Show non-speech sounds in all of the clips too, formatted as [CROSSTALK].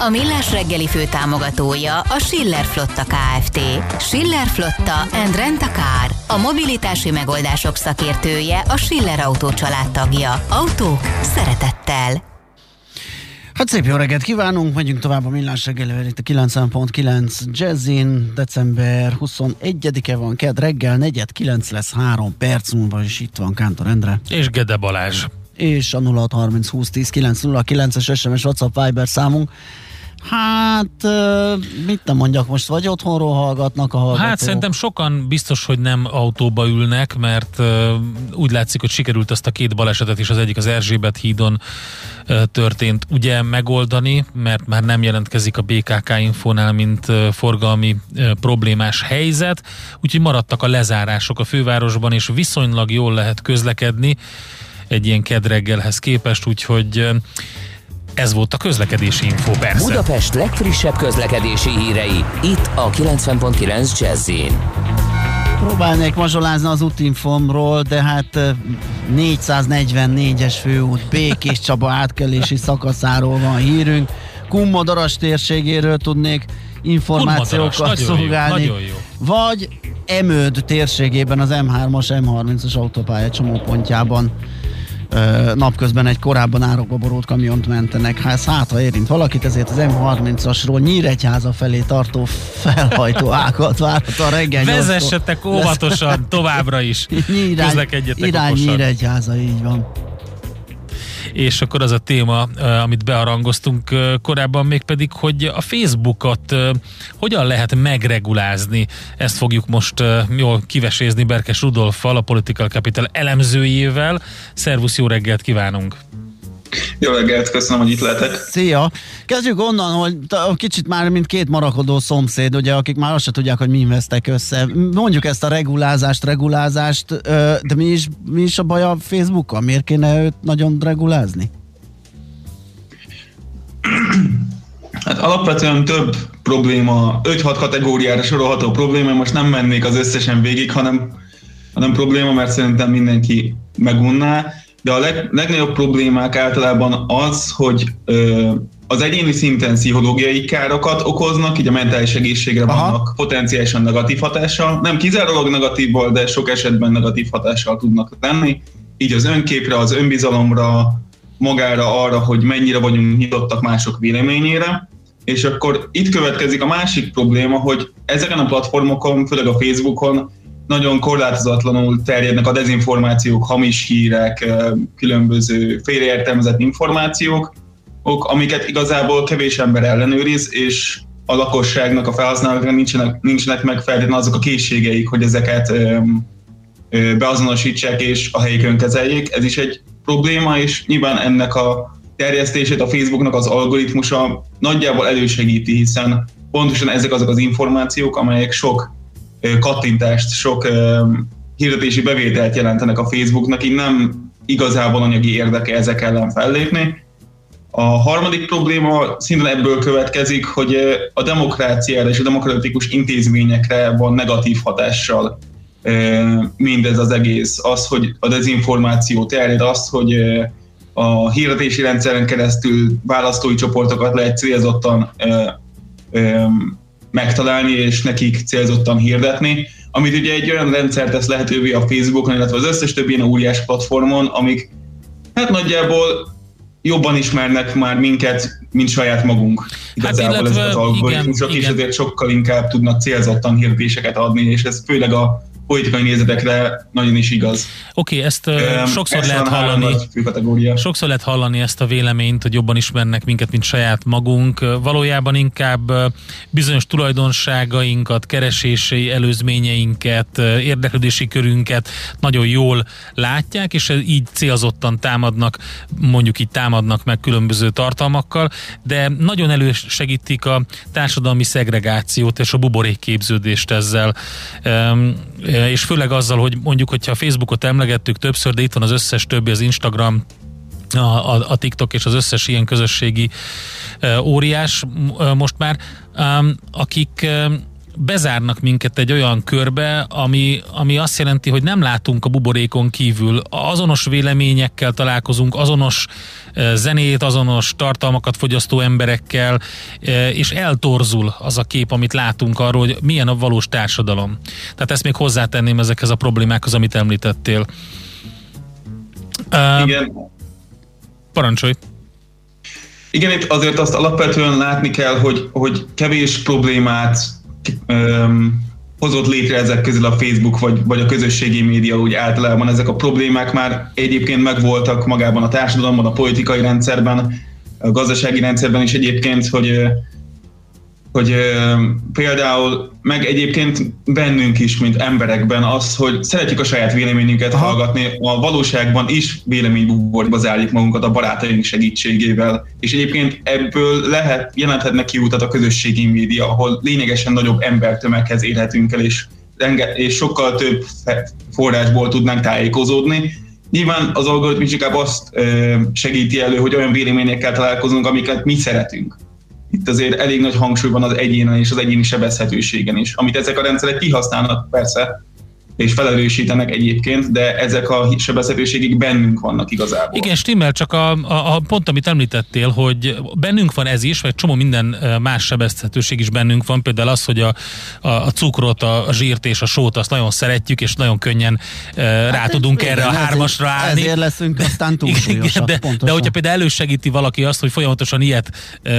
A Millás reggeli fő támogatója a Schiller Flotta KFT. Schiller Flotta and Rent a Car. A mobilitási megoldások szakértője a Schiller Autó tagja. Autók szeretettel. Hát szép jó reggelt kívánunk, megyünk tovább a Millás reggelivel itt a 90.9 Jazzin, december 21-e van, ked reggel, negyed 9 lesz 3 perc múlva, és itt van Kántor Endre. És Gede Balázs. És a 0630 20 10 909 es SMS WhatsApp Viber számunk. Hát, mit nem mondjak most, vagy otthonról hallgatnak a hallgatók? Hát szerintem sokan biztos, hogy nem autóba ülnek, mert úgy látszik, hogy sikerült azt a két balesetet is, az egyik az Erzsébet hídon történt ugye megoldani, mert már nem jelentkezik a BKK infónál, mint forgalmi problémás helyzet, úgyhogy maradtak a lezárások a fővárosban, és viszonylag jól lehet közlekedni egy ilyen kedreggelhez képest, úgyhogy ez volt a közlekedési info, persze. Budapest legfrissebb közlekedési hírei, itt a 90.9 jazz Próbálnék mazsolázni az útinfomról, de hát 444-es főút Békés Csaba átkelési szakaszáról van hírünk. Kummodaras térségéről tudnék információkkal szolgálni. Jó, jó. Vagy Emőd térségében az M3-as, M30-as autópálya csomópontjában napközben egy korábban árokba borult kamiont mentenek. Hát, hát ha érint valakit, ezért az M30-asról Nyíregyháza felé tartó felhajtó [LAUGHS] ágat várhat a reggel. Vezessetek óvatosan továbbra is. [LAUGHS] Irány, Közlekedjetek irány okosan. Nyíregyháza, így van és akkor az a téma, amit bearangoztunk korábban, mégpedig, hogy a Facebookot hogyan lehet megregulázni. Ezt fogjuk most jól kivesézni Berkes Rudolffal, a Political Capital elemzőjével. Szervusz, jó reggelt kívánunk! Jó reggelt, köszönöm, hogy itt lehetek. Szia! Kezdjük onnan, hogy kicsit már mint két marakodó szomszéd, ugye, akik már azt se tudják, hogy mi vesztek össze. Mondjuk ezt a regulázást, regulázást, de mi is, mi is a baj a Facebookkal? Miért kéne őt nagyon regulázni? Hát alapvetően több probléma, 5-6 kategóriára sorolható probléma, most nem mennék az összesen végig, hanem, hanem probléma, mert szerintem mindenki megunná de a leg, legnagyobb problémák általában az, hogy ö, az egyéni szinten pszichológiai károkat okoznak, így a mentális egészségre Aha. vannak potenciálisan negatív hatással. Nem kizárólag negatívból, de sok esetben negatív hatással tudnak lenni. Így az önképre, az önbizalomra, magára arra, hogy mennyire vagyunk nyitottak mások véleményére. És akkor itt következik a másik probléma, hogy ezeken a platformokon, főleg a Facebookon nagyon korlátozatlanul terjednek a dezinformációk, hamis hírek, különböző félreértelmezett információk, amiket igazából kevés ember ellenőriz, és a lakosságnak, a felhasználóknak nincsenek, nincsenek meg azok a készségeik, hogy ezeket beazonosítsák és a helyükön kezeljék. Ez is egy probléma, és nyilván ennek a terjesztését a Facebooknak az algoritmusa nagyjából elősegíti, hiszen pontosan ezek azok az információk, amelyek sok kattintást, sok hirdetési bevételt jelentenek a Facebooknak, így nem igazából anyagi érdeke ezek ellen fellépni. A harmadik probléma szintén ebből következik, hogy a demokráciára és a demokratikus intézményekre van negatív hatással mindez az egész. Az, hogy a dezinformáció terjed, az, hogy a hirdetési rendszeren keresztül választói csoportokat lehet célzottan megtalálni, és nekik célzottan hirdetni, amit ugye egy olyan rendszer tesz lehetővé a Facebookon, illetve az összes többi ilyen óriás platformon, amik hát nagyjából jobban ismernek már minket, mint saját magunk. Hát Igazából hát illetve, ezek az algoritmusok, és ezért sokkal inkább tudnak célzottan hirdetéseket adni, és ez főleg a politikai nézetekre nagyon is igaz. Oké, okay, ezt uh, sokszor lehet hallani. Sokszor lehet hallani ezt a véleményt, hogy jobban ismernek minket, mint saját magunk. Valójában inkább bizonyos tulajdonságainkat, keresési előzményeinket, érdeklődési körünket nagyon jól látják, és így célzottan támadnak, mondjuk így támadnak meg különböző tartalmakkal, de nagyon elősegítik a társadalmi szegregációt és a buborékképződést ezzel. Um, és főleg azzal, hogy mondjuk, hogyha a Facebookot emlegettük többször, de itt van az összes többi, az Instagram, a, a, a TikTok és az összes ilyen közösségi uh, óriás uh, most már, akik bezárnak minket egy olyan körbe, ami, ami azt jelenti, hogy nem látunk a buborékon kívül. Azonos véleményekkel találkozunk, azonos zenét, azonos tartalmakat fogyasztó emberekkel, és eltorzul az a kép, amit látunk arról, hogy milyen a valós társadalom. Tehát ezt még hozzátenném ezekhez a problémákhoz, amit említettél. Igen. Parancsolj! Igen, itt azért azt alapvetően látni kell, hogy, hogy kevés problémát um, hozott létre ezek közül a Facebook vagy, vagy a közösségi média úgy általában. Ezek a problémák már egyébként megvoltak magában a társadalomban, a politikai rendszerben, a gazdasági rendszerben is egyébként, hogy hogy például, meg egyébként bennünk is, mint emberekben az, hogy szeretjük a saját véleményünket Aha. hallgatni, a valóságban is véleménybuborba zárjuk magunkat a barátaink segítségével, és egyébként ebből lehet, jelenthetnek kiutat a közösségi média, ahol lényegesen nagyobb embertömeghez érhetünk el, és, és sokkal több forrásból tudnánk tájékozódni, Nyilván az algoritmus inkább azt segíti elő, hogy olyan véleményekkel találkozunk, amiket mi szeretünk itt azért elég nagy hangsúly van az egyénen és az egyéni sebezhetőségen is, amit ezek a rendszerek kihasználnak persze, és felelősítenek egyébként, de ezek a sebezhetőségek bennünk vannak igazából. Igen, stimmel, csak a, a, a pont, amit említettél, hogy bennünk van ez is, vagy csomó minden más sebezhetőség is bennünk van, például az, hogy a, a, a cukrot, a, a zsírt és a sót azt nagyon szeretjük, és nagyon könnyen hát rá tudunk erre a hármasra állni. Ezért leszünk aztán túlsúlyosak, de, de hogyha például elősegíti valaki azt, hogy folyamatosan ilyet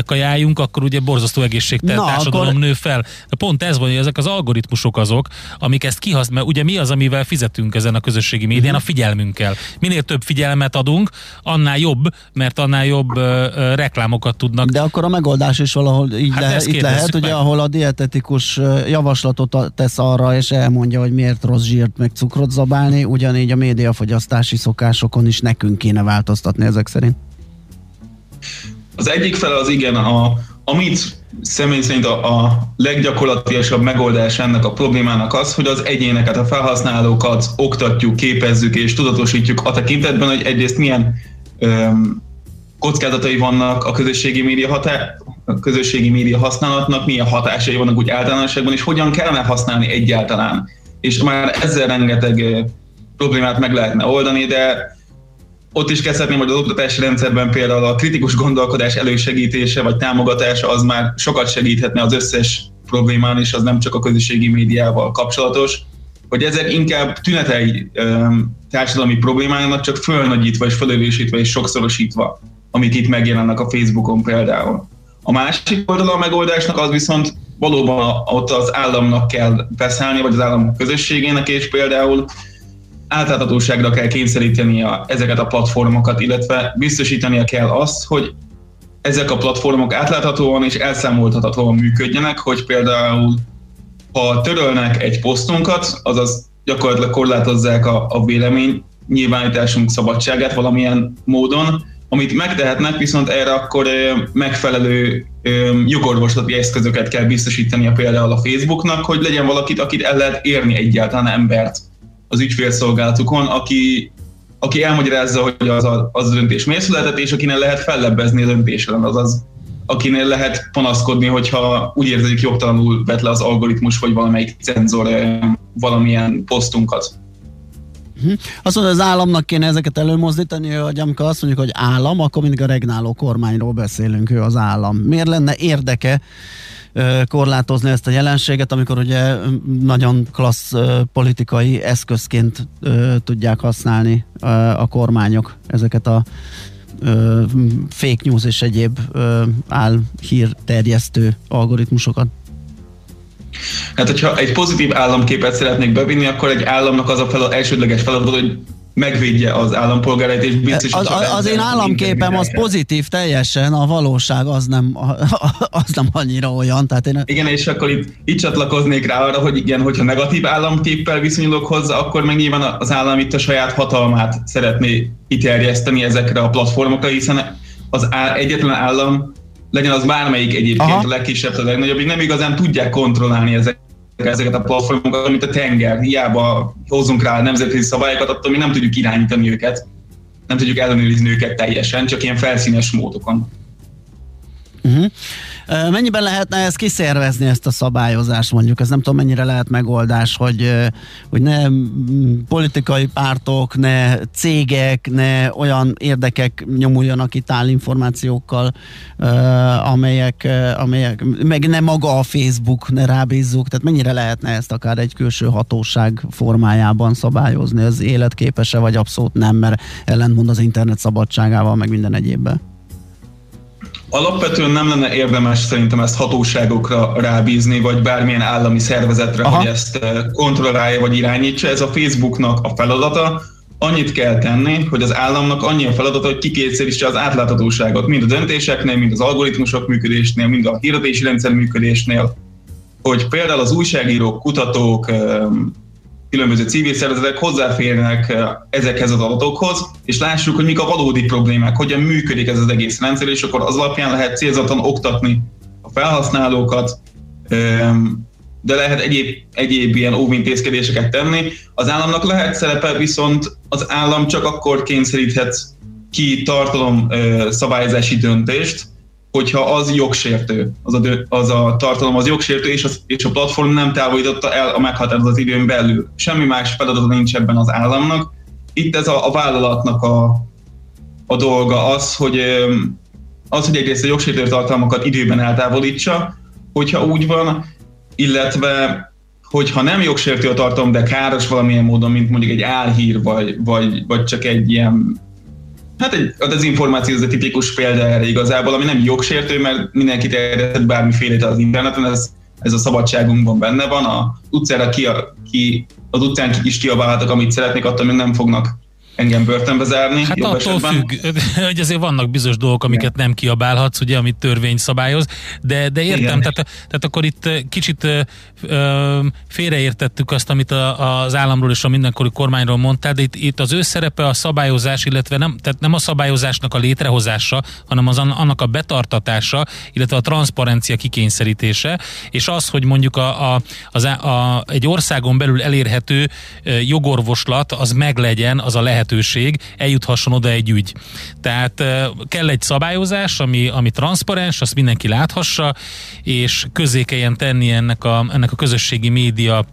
kajáljunk, akkor ugye borzasztó egészségtelen társadalom akkor... nő fel. De pont ez van, hogy ezek az algoritmusok azok, amik ezt kihasználják, ugye mi az, amivel fizetünk ezen a közösségi médián? Uh-huh. A figyelmünkkel. Minél több figyelmet adunk, annál jobb, mert annál jobb uh, uh, reklámokat tudnak. De akkor a megoldás is valahol így hát lehet, itt lehet, ugye, ahol a dietetikus javaslatot tesz arra, és elmondja, hogy miért rossz zsírt meg cukrot zabálni, ugyanígy a médiafogyasztási szokásokon is nekünk kéne változtatni ezek szerint. Az egyik fele az igen, a, amit személy szerint a, a leggyakorlatilasabb megoldás ennek a problémának az, hogy az egyéneket, a felhasználókat oktatjuk, képezzük és tudatosítjuk a tekintetben, hogy egyrészt milyen öm, kockázatai vannak a közösségi média, hatá- a közösségi média használatnak, milyen hatásai vannak úgy általánosságban, és hogyan kellene használni egyáltalán. És már ezzel rengeteg problémát meg lehetne oldani, de ott is kezdhetném, hogy az oktatási rendszerben például a kritikus gondolkodás elősegítése vagy támogatása az már sokat segíthetne az összes problémán, és az nem csak a közösségi médiával kapcsolatos, hogy ezek inkább tünetei társadalmi problémának csak fölnagyítva és felerősítve és sokszorosítva, amik itt megjelennek a Facebookon például. A másik oldala a megoldásnak az viszont valóban ott az államnak kell beszállni, vagy az állam közösségének, és például átláthatóságra kell kényszeríteni a, ezeket a platformokat, illetve biztosítania kell azt, hogy ezek a platformok átláthatóan és elszámoltathatóan működjenek, hogy például ha törölnek egy posztunkat, azaz gyakorlatilag korlátozzák a, a vélemény nyilvánításunk szabadságát valamilyen módon, amit megtehetnek, viszont erre akkor megfelelő jogorvoslati eszközöket kell biztosítania például a Facebooknak, hogy legyen valakit, akit el lehet érni egyáltalán embert az ügyfélszolgálatukon, aki, aki elmagyarázza, hogy az a, az a döntés miért született, és akinek lehet fellebbezni a döntés ellen, azaz akinél lehet panaszkodni, hogyha úgy érzik jogtalanul vet le az algoritmus, vagy valamelyik cenzor valamilyen posztunkat. Uh-huh. Azt mondja, az államnak kéne ezeket előmozdítani, hogy amikor azt mondjuk, hogy állam, akkor mindig a regnáló kormányról beszélünk, ő az állam. Miért lenne érdeke korlátozni ezt a jelenséget, amikor ugye nagyon klassz politikai eszközként tudják használni a kormányok ezeket a fake news és egyéb álhír terjesztő algoritmusokat. Hát, hogyha egy pozitív államképet szeretnék bevinni, akkor egy államnak az a fel, elsődleges feladat, hogy megvédje az állampolgárait, és biztosítsa... Az, az, az én államképem az pozitív teljesen, a valóság az nem, [LAUGHS] az nem annyira olyan. Tehát én... Igen, és akkor itt, itt csatlakoznék rá arra, hogy igen, hogyha negatív államképpel viszonyulok hozzá, akkor meg nyilván az állam itt a saját hatalmát szeretné kiterjeszteni ezekre a platformokra, hiszen az á, egyetlen állam legyen az bármelyik egyébként Aha. a legkisebb, a legnagyobb, nem igazán tudják kontrollálni ezeket ezeket a platformokat, mint a tenger. Hiába hozunk rá nemzetközi szabályokat, attól mi nem tudjuk irányítani őket, nem tudjuk ellenőrizni őket teljesen, csak ilyen felszínes módokon. Uh-huh. Mennyiben lehetne ezt kiszervezni, ezt a szabályozást mondjuk? Ez nem tudom, mennyire lehet megoldás, hogy, hogy ne politikai pártok, ne cégek, ne olyan érdekek nyomuljanak itt információkkal, amelyek, amelyek, meg ne maga a Facebook, ne rábízzuk, tehát mennyire lehetne ezt akár egy külső hatóság formájában szabályozni? Ez életképes-e, vagy abszolút nem, mert ellentmond az internet szabadságával, meg minden egyébben? Alapvetően nem lenne érdemes szerintem ezt hatóságokra rábízni, vagy bármilyen állami szervezetre, Aha. hogy ezt eh, kontrollálja vagy irányítsa. Ez a Facebooknak a feladata. Annyit kell tenni, hogy az államnak annyi a feladata, hogy kikétszerítse az átláthatóságot, mind a döntéseknél, mind az algoritmusok működésnél, mind a hirdetési rendszer működésnél, hogy például az újságírók, kutatók, különböző civil szervezetek hozzáférnek ezekhez az adatokhoz, és lássuk, hogy mik a valódi problémák, hogyan működik ez az egész rendszer, és akkor az alapján lehet célzaton oktatni a felhasználókat, de lehet egyéb, egyéb ilyen óvintézkedéseket tenni. Az államnak lehet szerepe, viszont az állam csak akkor kényszeríthet ki tartalom szabályozási döntést, hogyha az jogsértő, az a, az a tartalom az jogsértő, és, az, és a platform nem távolította el a meghatározott időn belül. Semmi más feladata nincs ebben az államnak. Itt ez a, a vállalatnak a, a dolga az, hogy az, hogy egyrészt a jogsértő tartalmakat időben eltávolítsa, hogyha úgy van, illetve hogyha nem jogsértő a tartalom, de káros valamilyen módon, mint mondjuk egy álhír, vagy, vagy, vagy csak egy ilyen Hát egy, a dezinformáció az a tipikus példa erre igazából, ami nem jogsértő, mert mindenkit terjedhet bármiféle az interneten, ez, ez a szabadságunkban benne van. A utcára ki, ki az utcán is kiabálhatok, amit szeretnék, attól még nem fognak engem börtönbe zárni. Hát attól esetben. függ, hogy azért vannak bizonyos dolgok, amiket nem kiabálhatsz, ugye, amit törvény szabályoz, de, de értem, tehát, tehát akkor itt kicsit ö, félreértettük azt, amit a, az államról és a mindenkori kormányról mondtál, de itt, itt az ő szerepe a szabályozás, illetve nem, tehát nem a szabályozásnak a létrehozása, hanem az annak a betartatása, illetve a transzparencia kikényszerítése, és az, hogy mondjuk a, a, az, a, egy országon belül elérhető jogorvoslat az meglegyen, az a lehet lehetőség, eljuthasson oda egy ügy. Tehát kell egy szabályozás, ami, ami transzparens, azt mindenki láthassa, és közé kelljen tenni ennek a, ennek a közösségi média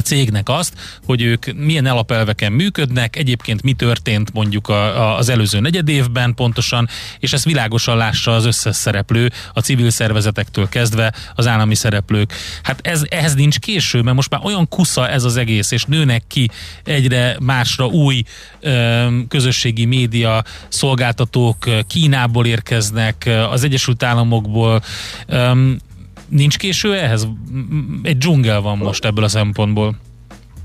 cégnek azt, hogy ők milyen alapelveken működnek, egyébként mi történt mondjuk a, a, az előző negyed évben pontosan, és ezt világosan lássa az összes szereplő, a civil szervezetektől kezdve az állami szereplők. Hát ez, ehhez nincs késő, mert most már olyan kusza ez az egész, és nőnek ki egyre másra új ö, közösségi média szolgáltatók Kínából érkeznek, az Egyesült Államokból, ö, nincs késő ehhez? Egy dzsungel van most ebből a szempontból.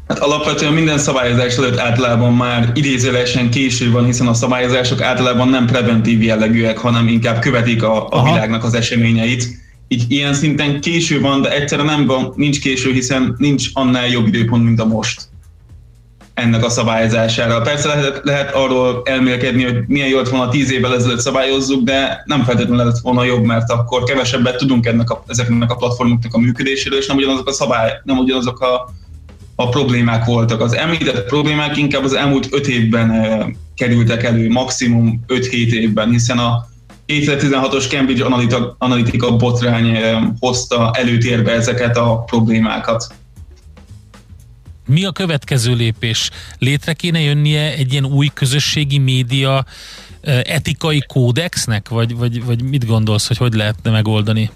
Hát alapvetően minden szabályozás előtt általában már idézőlesen késő van, hiszen a szabályozások általában nem preventív jellegűek, hanem inkább követik a, a világnak az eseményeit. Így ilyen szinten késő van, de egyszerűen nem van, nincs késő, hiszen nincs annál jobb időpont, mint a most ennek a szabályozására. Persze lehet, lehet arról elmélkedni, hogy milyen jó lett volna tíz évvel ezelőtt szabályozzuk, de nem feltétlenül lett volna jobb, mert akkor kevesebbet tudunk ennek a, ezeknek a platformoknak a működéséről, és nem ugyanazok a szabály, nem ugyanazok a, a problémák voltak. Az említett problémák inkább az elmúlt öt évben kerültek elő, maximum 5-7 évben, hiszen a 2016-os Cambridge Analytica, botrány hozta előtérbe ezeket a problémákat. Mi a következő lépés? Létre kéne jönnie egy ilyen új közösségi média etikai kódexnek, vagy, vagy, vagy mit gondolsz, hogy hogy lehetne megoldani?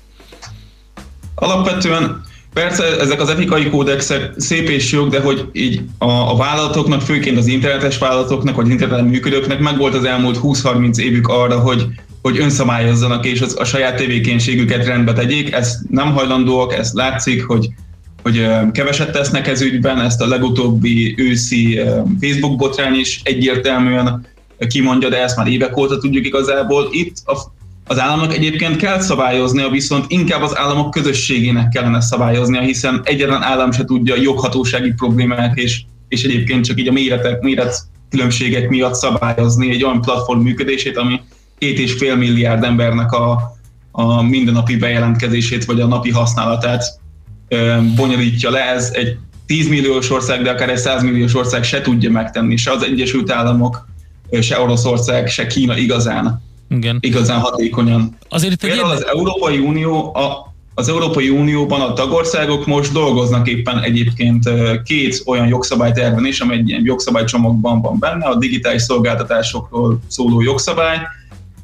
Alapvetően Persze ezek az etikai kódexek szép és jók, de hogy így a, a vállalatoknak, főként az internetes vállalatoknak, vagy interneten működőknek meg volt az elmúlt 20-30 évük arra, hogy, hogy önszabályozzanak és az, a saját tevékenységüket rendbe tegyék. Ez nem hajlandóak, ez látszik, hogy hogy keveset tesznek ez ügyben, ezt a legutóbbi őszi Facebook botrány is egyértelműen kimondja, de ezt már évek óta tudjuk igazából. Itt a, az államnak egyébként kell szabályoznia, viszont inkább az államok közösségének kellene szabályoznia, hiszen egyetlen állam se tudja joghatósági problémák és, és egyébként csak így a méretek, méret különbségek miatt szabályozni egy olyan platform működését, ami két és fél milliárd embernek a, a mindennapi bejelentkezését vagy a napi használatát bonyolítja le, ez egy 10 milliós ország, de akár egy 100 milliós ország se tudja megtenni, se az Egyesült Államok, se Oroszország, se Kína igazán. Igen. igazán hatékonyan. Azért itt Például az Európai Unió, a, az Európai Unióban a tagországok most dolgoznak éppen egyébként két olyan jogszabályterven is, amely egy ilyen jogszabálycsomagban van benne, a digitális szolgáltatásokról szóló jogszabály,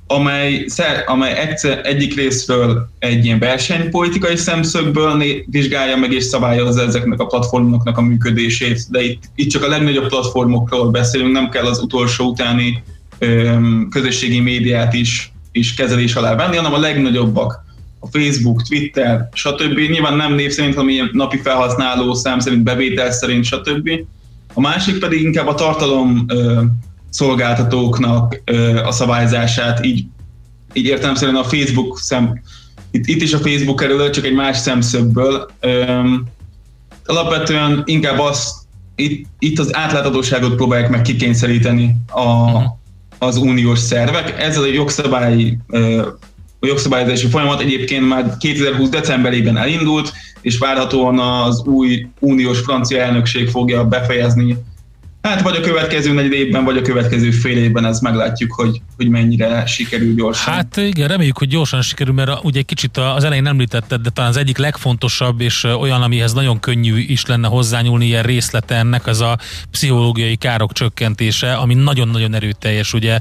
amely, amely egyszer, egyik részről egy ilyen versenypolitikai szemszögből vizsgálja meg és szabályozza ezeknek a platformoknak a működését, de itt, itt csak a legnagyobb platformokról beszélünk, nem kell az utolsó utáni öm, közösségi médiát is, is kezelés alá venni, hanem a legnagyobbak, a Facebook, Twitter, stb. Nyilván nem név szerint, hanem ilyen napi felhasználó szám szerint, bevétel szerint, stb. A másik pedig inkább a tartalom szolgáltatóknak a szabályzását, így, így értelemszerűen a Facebook szem, itt, itt is a Facebook kerül, csak egy más szemszögből. Alapvetően inkább az, itt, itt az átláthatóságot próbálják meg kikényszeríteni a, az uniós szervek. Ez a jogszabályi a jogszabályozási folyamat egyébként már 2020. decemberében elindult, és várhatóan az új uniós francia elnökség fogja befejezni Hát vagy a következő negyed évben, vagy a következő fél évben ez meglátjuk, hogy, hogy mennyire sikerül gyorsan. Hát igen, reméljük, hogy gyorsan sikerül, mert ugye egy kicsit az elején említetted, de talán az egyik legfontosabb, és olyan, amihez nagyon könnyű is lenne hozzányúlni ilyen részlete ennek, az a pszichológiai károk csökkentése, ami nagyon-nagyon erőteljes, ugye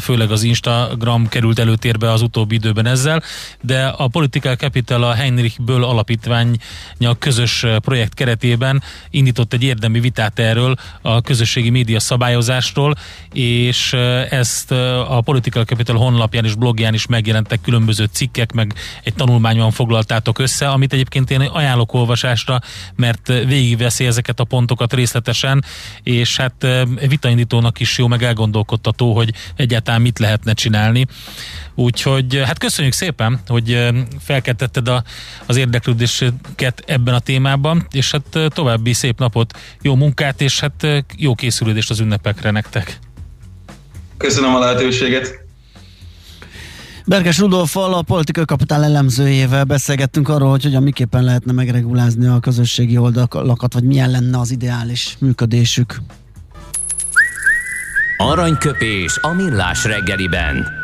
főleg az Instagram került előtérbe az utóbbi időben ezzel, de a Political Capital a Heinrich Böll alapítványa közös projekt keretében indított egy érdemi vitát erről, a közösségi média szabályozásról, és ezt a Political Capital honlapján és blogján is megjelentek különböző cikkek, meg egy tanulmányban foglaltátok össze, amit egyébként én ajánlok olvasásra, mert végigveszi ezeket a pontokat részletesen, és hát vitaindítónak is jó, meg elgondolkodtató, hogy egyáltalán mit lehetne csinálni. Úgyhogy hát köszönjük szépen, hogy felkeltetted a, az érdeklődéseket ebben a témában, és hát további szép napot, jó munkát, és hát jó készülődést az ünnepekre nektek. Köszönöm a lehetőséget. Berges Rudolfal, a politikai kapitál elemzőjével beszélgettünk arról, hogy hogyan miképpen lehetne megregulázni a közösségi oldalakat, vagy milyen lenne az ideális működésük. Aranyköpés a millás reggeliben.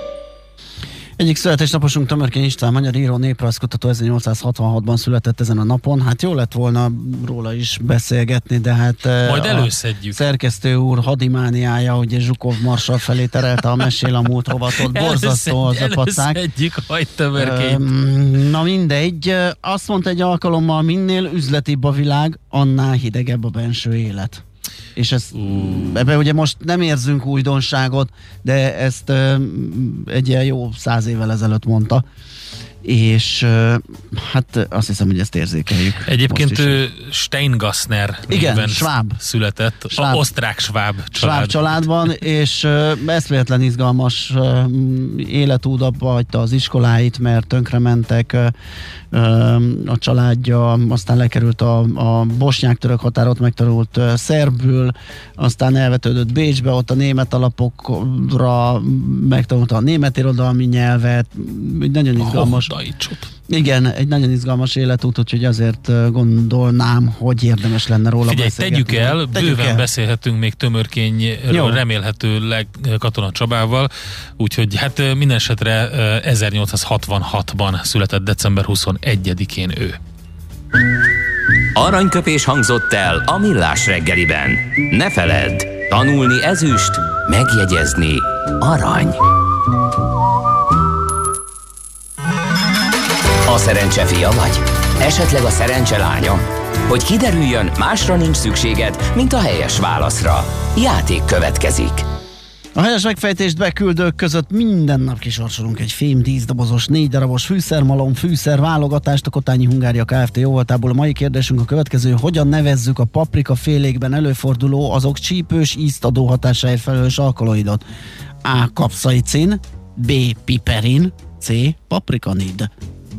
Egyik születésnaposunk Tömörkény István, magyar író, néprajzkutató 1866-ban született ezen a napon. Hát jó lett volna róla is beszélgetni, de hát Majd előszedjük. szerkesztő úr hadimániája, ugye Zsukov Marsal felé terelte a mesél a múlt rovatot. Borzasztó az a pacák. Előszedjük, hagyd Tömörkényt. Na mindegy, azt mondta egy alkalommal, minél üzletibb a világ, annál hidegebb a benső élet és ezt, uh. ebben ugye most nem érzünk újdonságot, de ezt egy ilyen jó száz évvel ezelőtt mondta és hát azt hiszem, hogy ezt érzékeljük. Egyébként ő Steingassner Igen, Schwab. született, Schwab. osztrák Schwab család. Schwab családban, és eszméletlen izgalmas életúdabba hagyta az iskoláit, mert tönkrementek a családja, aztán lekerült a, a bosnyák-török határot, megtanult szerbül, aztán elvetődött Bécsbe, ott a német alapokra megtanulta a német irodalmi nyelvet, nagyon izgalmas. Igen, egy nagyon izgalmas életút, úgyhogy azért gondolnám, hogy érdemes lenne róla Figyelj, tegyük el, tegyük bőven el. beszélhetünk még tömörkényről, Jó. remélhetőleg Katona Csabával, úgyhogy hát minden esetre 1866-ban született december 21-én ő. Aranyköpés hangzott el a millás reggeliben. Ne feledd, tanulni ezüst, megjegyezni arany. A szerencse fia vagy? Esetleg a szerencse lánya? Hogy kiderüljön, másra nincs szükséged, mint a helyes válaszra. Játék következik. A helyes megfejtést beküldők között minden nap kisorsolunk egy fém 10 dobozos, 4 darabos fűszermalom, fűszer válogatást a Kotányi Hungária Kft. jóvoltából. A mai kérdésünk a következő, hogyan nevezzük a paprika félékben előforduló, azok csípős ízt adó hatásáért felelős alkaloidot? A. Kapszaicin, B. Piperin, C. Paprikanid.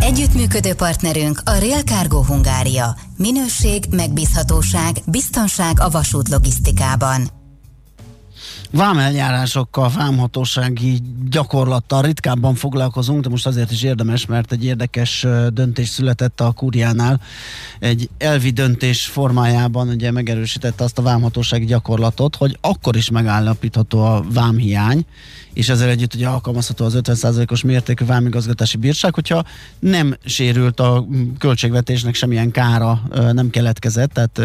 Együttműködő partnerünk a Real Cargo Hungária. Minőség, megbízhatóság, biztonság a vasút logisztikában. Vámeljárásokkal, vámhatósági gyakorlattal ritkábban foglalkozunk, de most azért is érdemes, mert egy érdekes döntés született a Kúriánál. Egy elvi döntés formájában ugye megerősítette azt a vámhatósági gyakorlatot, hogy akkor is megállapítható a vámhiány, és ezzel együtt ugye alkalmazható az 50%-os mértékű vámigazgatási bírság, hogyha nem sérült a költségvetésnek semmilyen kára nem keletkezett, tehát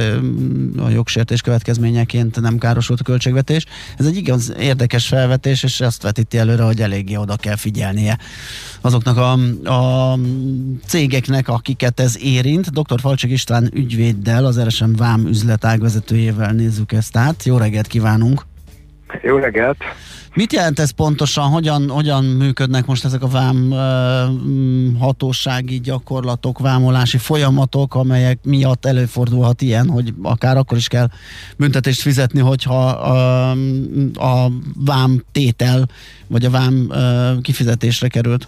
a jogsértés következményeként nem károsult a költségvetés. Ez egy igaz érdekes felvetés, és azt vetíti előre, hogy eléggé oda kell figyelnie azoknak a, a cégeknek, akiket ez érint. Dr. Falcsik István ügyvéddel, az RSM Vám üzletág vezetőjével nézzük ezt át. Jó reggelt kívánunk! Jó reggelt! Mit jelent ez pontosan? Hogyan, hogyan működnek most ezek a vám hatósági gyakorlatok, vámolási folyamatok, amelyek miatt előfordulhat ilyen, hogy akár akkor is kell büntetést fizetni, hogyha a, a vám tétel, vagy a vám kifizetésre került?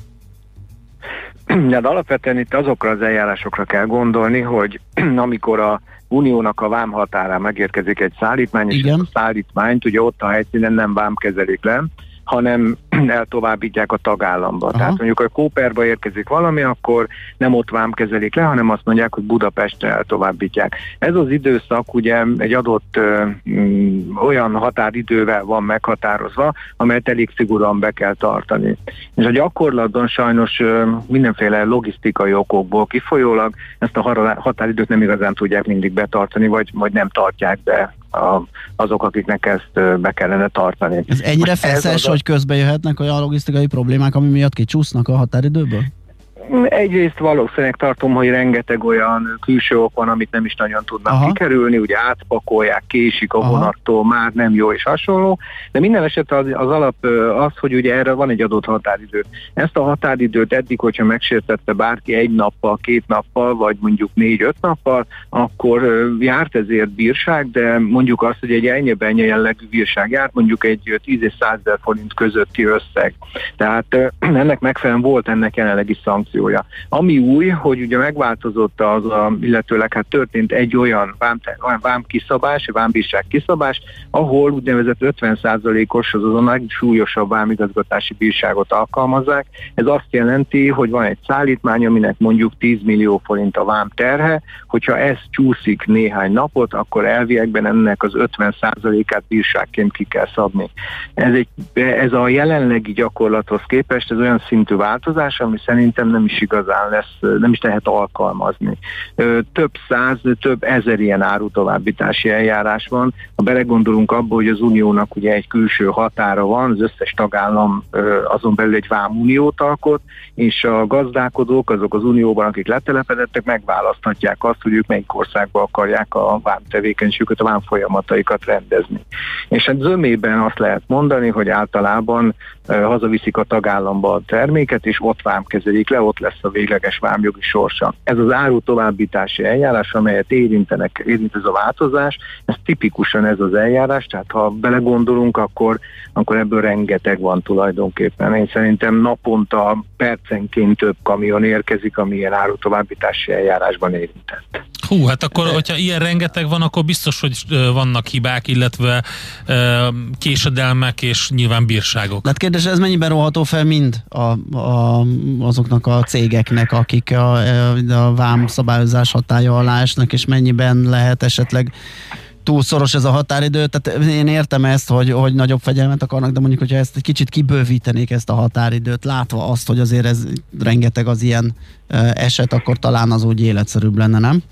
De alapvetően itt azokra az eljárásokra kell gondolni, hogy [CLEARS THROAT] amikor a uniónak a vám határán megérkezik egy szállítmány, Igen. és a szállítmányt ugye ott a helyszínen nem vám kezelik le, hanem [CLEARS THROAT] eltovábbítják a tagállamba. Aha. Tehát mondjuk a Kóperba érkezik valami, akkor nem ott vám kezelik le, hanem azt mondják, hogy Budapestre eltovábbítják. Ez az időszak ugye egy adott ö, ö, olyan határidővel van meghatározva, amelyet elég szigorúan be kell tartani. És a gyakorlatban sajnos ö, mindenféle logisztikai okokból kifolyólag ezt a határidőt nem igazán tudják mindig betartani, vagy, vagy nem tartják be a, azok, akiknek ezt be kellene tartani. Ez ennyire feszes, hogy közbe jöhetnek olyan logisztikai problémák, ami miatt kicsúsznak a határidőből? Egyrészt valószínűleg tartom, hogy rengeteg olyan külső ok van, amit nem is nagyon tudnak Aha. kikerülni, ugye átpakolják, késik a vonattól, már nem jó és hasonló, de minden esetre az, az alap az, hogy ugye erre van egy adott határidő. Ezt a határidőt eddig, hogyha megsértette bárki egy nappal, két nappal, vagy mondjuk négy-öt nappal, akkor járt ezért bírság, de mondjuk azt, hogy egy ennyi jellegű bírság járt, mondjuk egy 10 és 100 forint közötti összeg. Tehát [CLEARS THROAT] ennek megfelelően volt ennek jelenlegi szankció koncepciója. Ami új, hogy ugye megváltozott az, a, illetőleg hát történt egy olyan vám, vám kiszabás, vámbírság kiszabás, ahol úgynevezett 50%-os, azaz a legsúlyosabb vámigazgatási bírságot alkalmazzák. Ez azt jelenti, hogy van egy szállítmány, aminek mondjuk 10 millió forint a vám terhe, hogyha ez csúszik néhány napot, akkor elviekben ennek az 50%-át bírságként ki kell szabni. Ez, egy, ez a jelenlegi gyakorlathoz képest ez olyan szintű változás, ami szerintem nem is igazán lesz, nem is lehet alkalmazni. Több száz, több ezer ilyen árutovábbítási eljárás van. Ha belegondolunk abba, hogy az uniónak ugye egy külső határa van, az összes tagállam azon belül egy vámuniót alkot, és a gazdálkodók, azok az unióban, akik letelepedettek, megválaszthatják azt, hogy ők melyik országba akarják a vám tevékenységüket, a vám folyamataikat rendezni. És hát zömében azt lehet mondani, hogy általában hazaviszik a tagállamba a terméket, és ott vámkezelik le, ott lesz a végleges vámjogi sorsa. Ez az áru továbbítási eljárás, amelyet érintenek, érint ez a változás, ez tipikusan ez az eljárás, tehát ha belegondolunk, akkor, akkor ebből rengeteg van tulajdonképpen. Én szerintem naponta percenként több kamion érkezik, ami ilyen áru továbbítási eljárásban érintett. Hú, hát akkor, De... hogyha ilyen rengeteg van, akkor biztos, hogy vannak hibák, illetve késedelmek és nyilván bírságok. Hát kérdés, ez mennyiben róható fel mind a, a, azoknak a cégeknek, akik a, a vám szabályozás hatája alá esnek, és mennyiben lehet esetleg túl szoros ez a határidő, tehát én értem ezt, hogy, hogy nagyobb fegyelmet akarnak, de mondjuk, hogyha ezt egy kicsit kibővítenék ezt a határidőt, látva azt, hogy azért ez rengeteg az ilyen eset, akkor talán az úgy életszerűbb lenne, nem?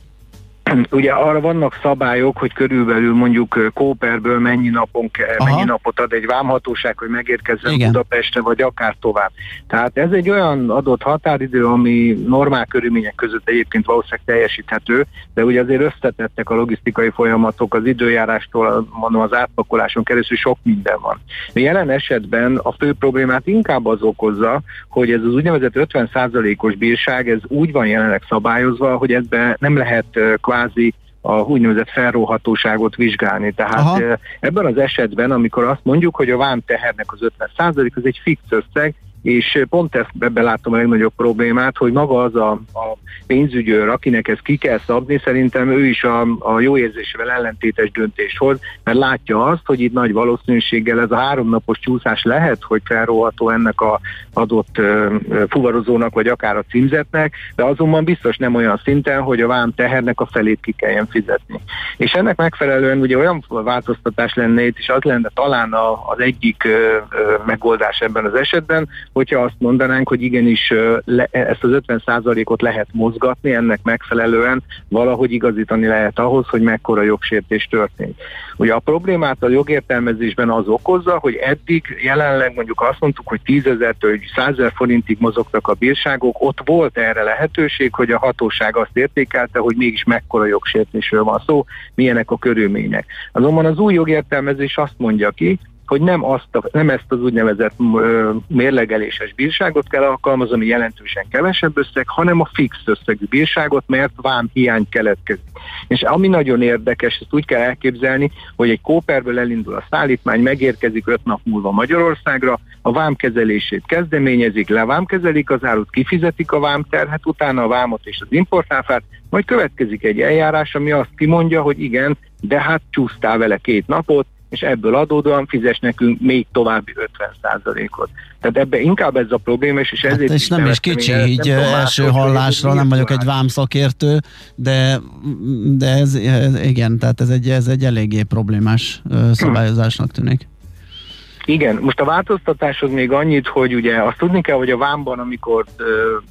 [CLEARS THROAT] ugye arra vannak szabályok, hogy körülbelül mondjuk Kóperből mennyi, napon mennyi napot ad egy vámhatóság, hogy megérkezzen Igen. Budapestre, vagy akár tovább. Tehát ez egy olyan adott határidő, ami normál körülmények között egyébként valószínűleg teljesíthető, de ugye azért összetettek a logisztikai folyamatok, az időjárástól, mondom, az átpakoláson keresztül sok minden van. De jelen esetben a fő problémát inkább az okozza, hogy ez az úgynevezett 50%-os bírság, ez úgy van jelenleg szabályozva, hogy ebbe nem lehet kvázi a úgynevezett felróhatóságot vizsgálni. Tehát Aha. ebben az esetben, amikor azt mondjuk, hogy a vám tehernek az 50% az egy fix összeg, és pont ezt ebben látom a legnagyobb problémát, hogy maga az a, a pénzügyőr, akinek ezt ki kell szabni, szerintem ő is a, a jó érzésével ellentétes döntést hoz, mert látja azt, hogy itt nagy valószínűséggel ez a háromnapos csúszás lehet, hogy felróható ennek a adott uh, fuvarozónak, vagy akár a címzetnek, de azonban biztos nem olyan szinten, hogy a vám tehernek a felét ki kelljen fizetni. És ennek megfelelően ugye olyan változtatás lenne itt, és az lenne talán a, az egyik uh, uh, megoldás ebben az esetben, hogyha azt mondanánk, hogy igenis le, ezt az 50%-ot lehet mozgatni, ennek megfelelően valahogy igazítani lehet ahhoz, hogy mekkora jogsértés történt. Ugye a problémát a jogértelmezésben az okozza, hogy eddig jelenleg mondjuk azt mondtuk, hogy 10 ezertől 100 ezer forintig mozogtak a bírságok, ott volt erre lehetőség, hogy a hatóság azt értékelte, hogy mégis mekkora jogsértésről van szó, milyenek a körülmények. Azonban az új jogértelmezés azt mondja ki, hogy nem, azt a, nem ezt az úgynevezett mérlegeléses bírságot kell alkalmazni, jelentősen kevesebb összeg, hanem a fix összegű bírságot, mert vám hiány keletkezik. És ami nagyon érdekes, ezt úgy kell elképzelni, hogy egy kóperből elindul a szállítmány, megérkezik öt nap múlva Magyarországra, a vámkezelését kezdeményezik, levámkezelik az árut, kifizetik a vámterhet, utána a vámot és az importáfát, majd következik egy eljárás, ami azt kimondja, hogy igen, de hát csúsztál vele két napot, és ebből adódóan fizes nekünk még további 50%-ot. Tehát ebbe inkább ez a probléma, és hát ezért... Hát és nem is kicsi, így első hallásra, nem vagyok egy vámszakértő, de, de ez, ez, igen, tehát ez egy, ez egy eléggé problémás [CLEARS THROAT] szabályozásnak tűnik. Igen, most a változtatáshoz még annyit, hogy ugye azt tudni kell, hogy a vámban, amikor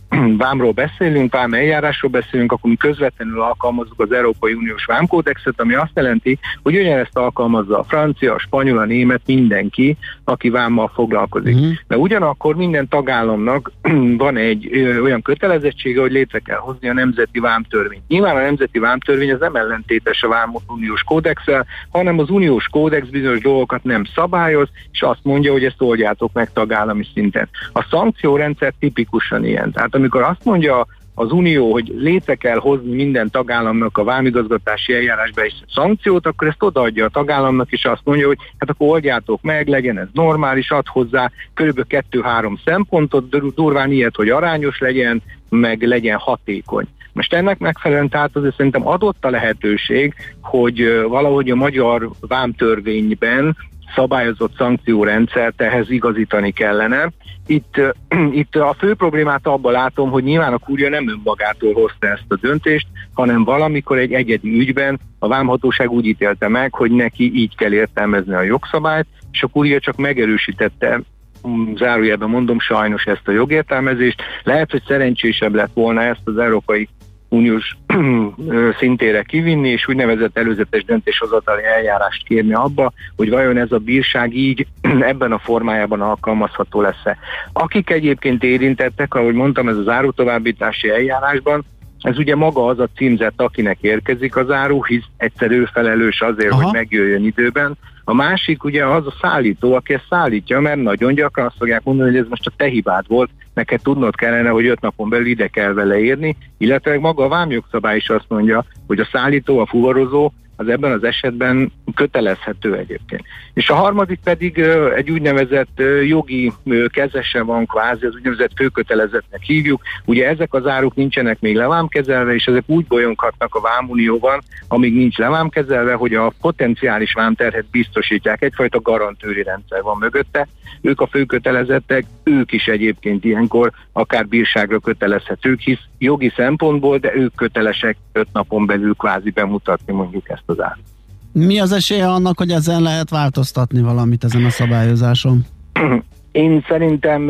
[CLEARS THROAT] vámról beszélünk, vám eljárásról beszélünk, akkor mi közvetlenül alkalmazzuk az Európai Uniós vámkódexet, ami azt jelenti, hogy ugyanezt alkalmazza a francia, a spanyol, a német, mindenki, aki vámmal foglalkozik. Uh-huh. De ugyanakkor minden tagállamnak [CLEARS THROAT] van egy ö, olyan kötelezettsége, hogy létre kell hozni a nemzeti vámtörvényt. Nyilván a nemzeti vámtörvény az nem ellentétes a vám uniós kódexel, hanem az uniós kódex bizonyos dolgokat nem szabályoz, és azt mondja, hogy ezt oldjátok meg tagállami szinten. A szankciórendszer tipikusan ilyen. Tehát amikor azt mondja az Unió, hogy létre kell hozni minden tagállamnak a vámigazgatási eljárásba egy szankciót, akkor ezt odaadja a tagállamnak, és azt mondja, hogy hát akkor oldjátok meg, legyen ez normális, ad hozzá kb. 2-3 szempontot, durván ilyet, hogy arányos legyen, meg legyen hatékony. Most ennek megfelelően tehát azért szerintem adott a lehetőség, hogy valahogy a magyar vámtörvényben szabályozott szankciórendszert ehhez igazítani kellene. Itt, [CLEARS THROAT] itt a fő problémát abban látom, hogy nyilván a kúria nem önmagától hozta ezt a döntést, hanem valamikor egy egyedi ügyben a vámhatóság úgy ítélte meg, hogy neki így kell értelmezni a jogszabályt, és a kúria csak megerősítette mm, zárójelben mondom sajnos ezt a jogértelmezést. Lehet, hogy szerencsésebb lett volna ezt az Európai uniós [CLEARS THROAT] szintére kivinni, és úgynevezett előzetes döntéshozatali eljárást kérni abba, hogy vajon ez a bírság így [CLEARS THROAT] ebben a formájában alkalmazható lesz-e. Akik egyébként érintettek, ahogy mondtam, ez az árutovábbítási eljárásban, ez ugye maga az a címzett, akinek érkezik az áru, hisz egyszerű felelős azért, Aha. hogy megjöjjön időben. A másik ugye az a szállító, aki ezt szállítja, mert nagyon gyakran azt fogják mondani, hogy ez most a te hibád volt, neked tudnod kellene, hogy öt napon belül ide kell vele érni, illetve maga a vámjogszabály is azt mondja, hogy a szállító, a fuvarozó az ebben az esetben kötelezhető egyébként. És a harmadik pedig egy úgynevezett jogi kezese van kvázi, az úgynevezett főkötelezettnek hívjuk. Ugye ezek az áruk nincsenek még levámkezelve, és ezek úgy bolyonghatnak a vámunióban, amíg nincs levámkezelve, hogy a potenciális vámterhet biztosítják. Egyfajta garantőri rendszer van mögötte. Ők a főkötelezettek, ők is egyébként ilyenkor akár bírságra kötelezhetők, hisz jogi szempontból, de ők kötelesek öt napon belül kvázi bemutatni mondjuk ezt az árut. Mi az esélye annak, hogy ezen lehet változtatni valamit ezen a szabályozáson? [CLEARS THROAT] Én szerintem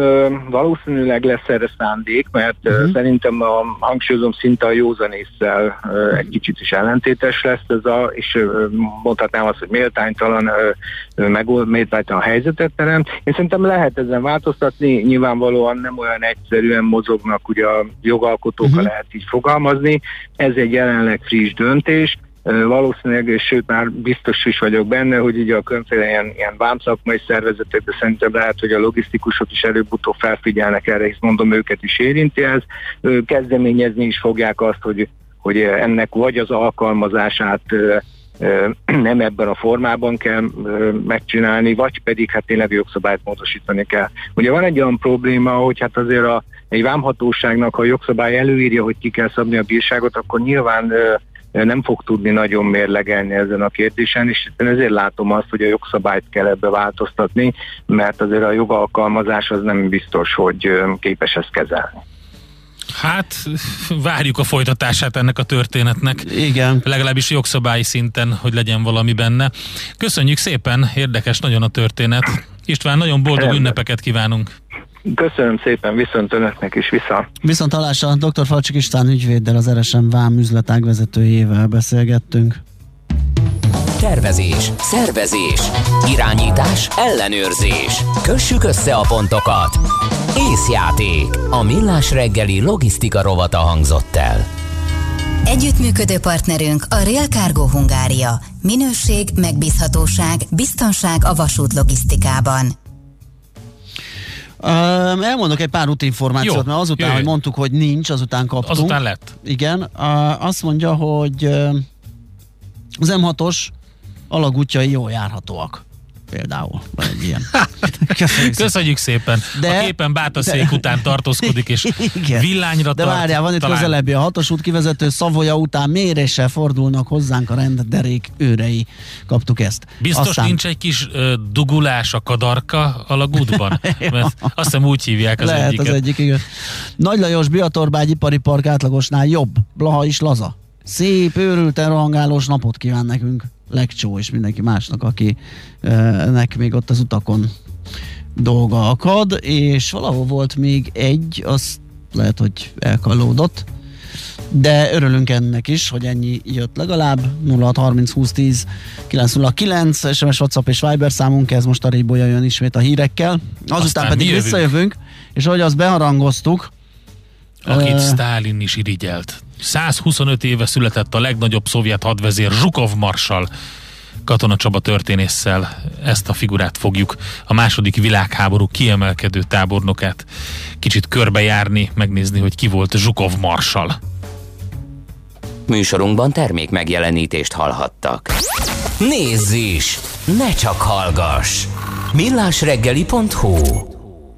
valószínűleg lesz erre szándék, mert uh-huh. szerintem a, hangsúlyozom szinte a józanésszel egy kicsit is ellentétes lesz ez a, és mondhatnám azt, hogy méltánytalan, megold, méltánytalan helyzetet teremt. Én szerintem lehet ezen változtatni, nyilvánvalóan nem olyan egyszerűen mozognak ugye a jogalkotók, uh-huh. lehet így fogalmazni. Ez egy jelenleg friss döntés, valószínűleg, sőt már biztos is vagyok benne, hogy ugye a különféle ilyen, ilyen vámszakmai szervezetek, de szerintem lehet, hogy a logisztikusok is előbb-utóbb felfigyelnek erre, hisz mondom, őket is érinti ez. Kezdeményezni is fogják azt, hogy, hogy ennek vagy az alkalmazását [CLEARS THROAT] nem ebben a formában kell megcsinálni, vagy pedig hát tényleg jogszabályt módosítani kell. Ugye van egy olyan probléma, hogy hát azért a, egy vámhatóságnak, ha a jogszabály előírja, hogy ki kell szabni a bírságot, akkor nyilván nem fog tudni nagyon mérlegelni ezen a kérdésen, és ezért látom azt, hogy a jogszabályt kell ebbe változtatni, mert azért a jogalkalmazás az nem biztos, hogy képes ezt kezelni. Hát várjuk a folytatását ennek a történetnek. Igen. Legalábbis jogszabályi szinten, hogy legyen valami benne. Köszönjük szépen, érdekes nagyon a történet. István, nagyon boldog ünnepeket kívánunk. Köszönöm szépen, viszont önöknek is vissza. Viszont hallásra dr. Falcsik István ügyvéddel, az RSM Vám üzletág vezetőjével beszélgettünk. Tervezés, szervezés, irányítás, ellenőrzés. Kössük össze a pontokat. Észjáték. A millás reggeli logisztika rovata hangzott el. Együttműködő partnerünk a Real Cargo Hungária. Minőség, megbízhatóság, biztonság a vasút logisztikában. Uh, elmondok egy pár útinformációt, Jó, mert azután, jöjjön. hogy mondtuk, hogy nincs, azután kaptunk. Azután lett. Igen, uh, azt mondja, hogy uh, az M6-os alagútjai jól járhatóak például. Egy ilyen. [LAUGHS] Köszönjük, Köszönjük szépen. De, a képen bátaszék de, után tartózkodik, és [LAUGHS] igen. villányra De tart, várjál, van itt talán... közelebbi a hatos út kivezető Szavoja után méréssel fordulnak hozzánk a rendderék őrei. Kaptuk ezt. Biztos Aztán... nincs egy kis uh, dugulás a kadarka alagútban? [LAUGHS] Mert azt hiszem úgy hívják az Lehet egyiket. az egyik, igen. Nagy Lajos Biatorbágy ipari park átlagosnál jobb. Blaha is laza. Szép, őrülten rohangálós napot kíván nekünk Legcsó és mindenki másnak, akinek még ott az utakon dolga akad, és valahol volt még egy, az lehet, hogy elkallódott, de örülünk ennek is, hogy ennyi jött legalább. 0630 2010 909 SMS, WhatsApp és Viber számunk, ez most a Rébolya jön ismét a hírekkel. Azután Aztán pedig visszajövünk, és ahogy azt beharangoztuk, Akit uh, Stálin is irigyelt. 125 éve született a legnagyobb szovjet hadvezér Zsukov marsal. Katona Csaba történésszel ezt a figurát fogjuk a második világháború kiemelkedő tábornokát kicsit körbejárni, megnézni, hogy ki volt Zsukov marsal. Műsorunkban termék megjelenítést hallhattak. Nézz is! Ne csak hallgass! millásreggeli.hu